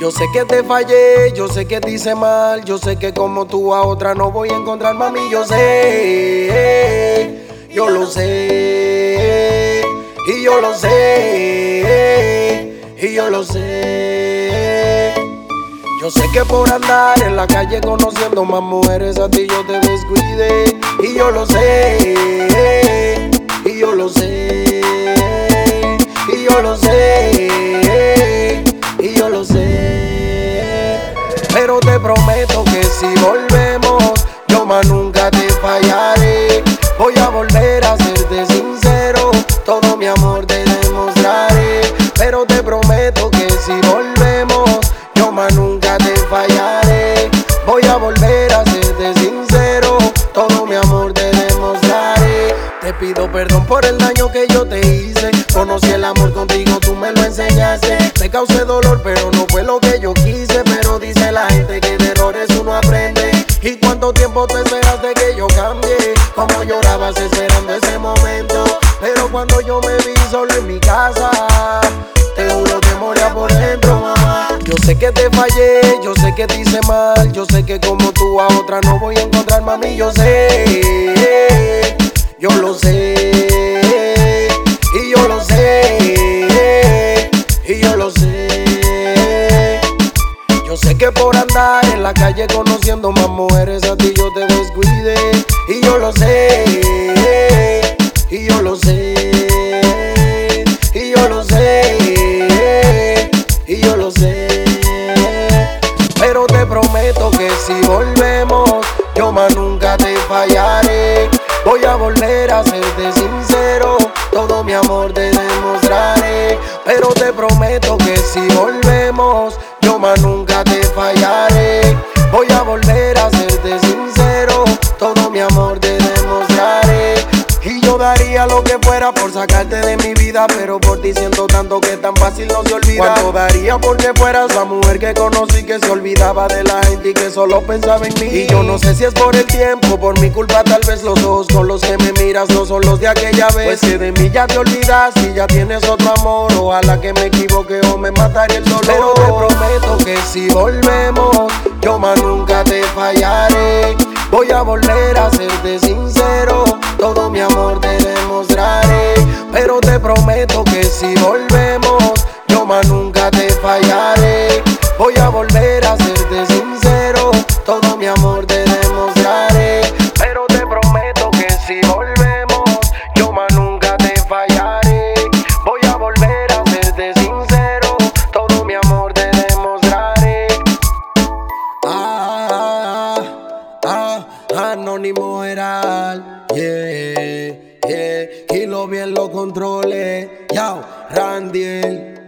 Yo sé que te fallé, yo sé que te hice mal, yo sé que como tú a otra no voy a encontrar, mami, yo sé, yo lo sé, y yo lo sé, y yo lo sé. Yo sé que por andar en la calle conociendo más mujeres a ti yo te descuide, y yo lo sé, y yo lo sé, más nunca te fallaré. Voy a volver a serte sincero, todo mi amor te demostraré. Pero te prometo que si volvemos, yo más nunca te fallaré. Voy a volver a serte sincero, todo mi amor te demostraré. Te pido perdón por el daño que yo te hice. Conocí el amor contigo, tú me lo enseñaste. Te causé dolor, pero no tiempo te esperaste que yo cambie? Como llorabas esperando ese momento. Pero cuando yo me vi solo en mi casa, te juro que moría por dentro, mamá. Yo sé que te fallé, yo sé que te hice mal. Yo sé que como tú a otra no voy a encontrar, mami. Yo sé, yo lo sé, por andar en la calle conociendo más mujeres a ti yo te descuide. Y yo lo sé, y yo lo sé, y yo lo sé, y yo lo sé. Pero te prometo que si volvemos, yo más nunca te fallaré. Voy a volver a serte sincero, todo mi amor te demostraré. Pero te prometo que si volvemos, yo más nunca te fallaré. Que fuera por sacarte de mi vida, pero por ti siento tanto que tan fácil no se olvida. Cuánto daría porque fueras la mujer que conocí que se olvidaba de la gente y que solo pensaba en mí. Y yo no sé si es por el tiempo, por mi culpa tal vez los ojos con los que me miras no son los de aquella vez. Pues que de mí ya te olvidas y ya tienes otro amor. Ojalá que me equivoque o me mataría el dolor. Pero te prometo que si volvemos, yo más nunca te fallaré. Voy a volver a serte sincero, todo mi amor te si volvemos, yo más nunca te fallaré. Voy a volver a serte sincero, todo mi amor te demostraré. Pero te prometo que si volvemos, yo más nunca te fallaré. Voy a volver a serte sincero, todo mi amor te demostraré. Ah, ah, ah, anónimo general, yeah, yeah, y lo bien lo controle, yao, Randiel.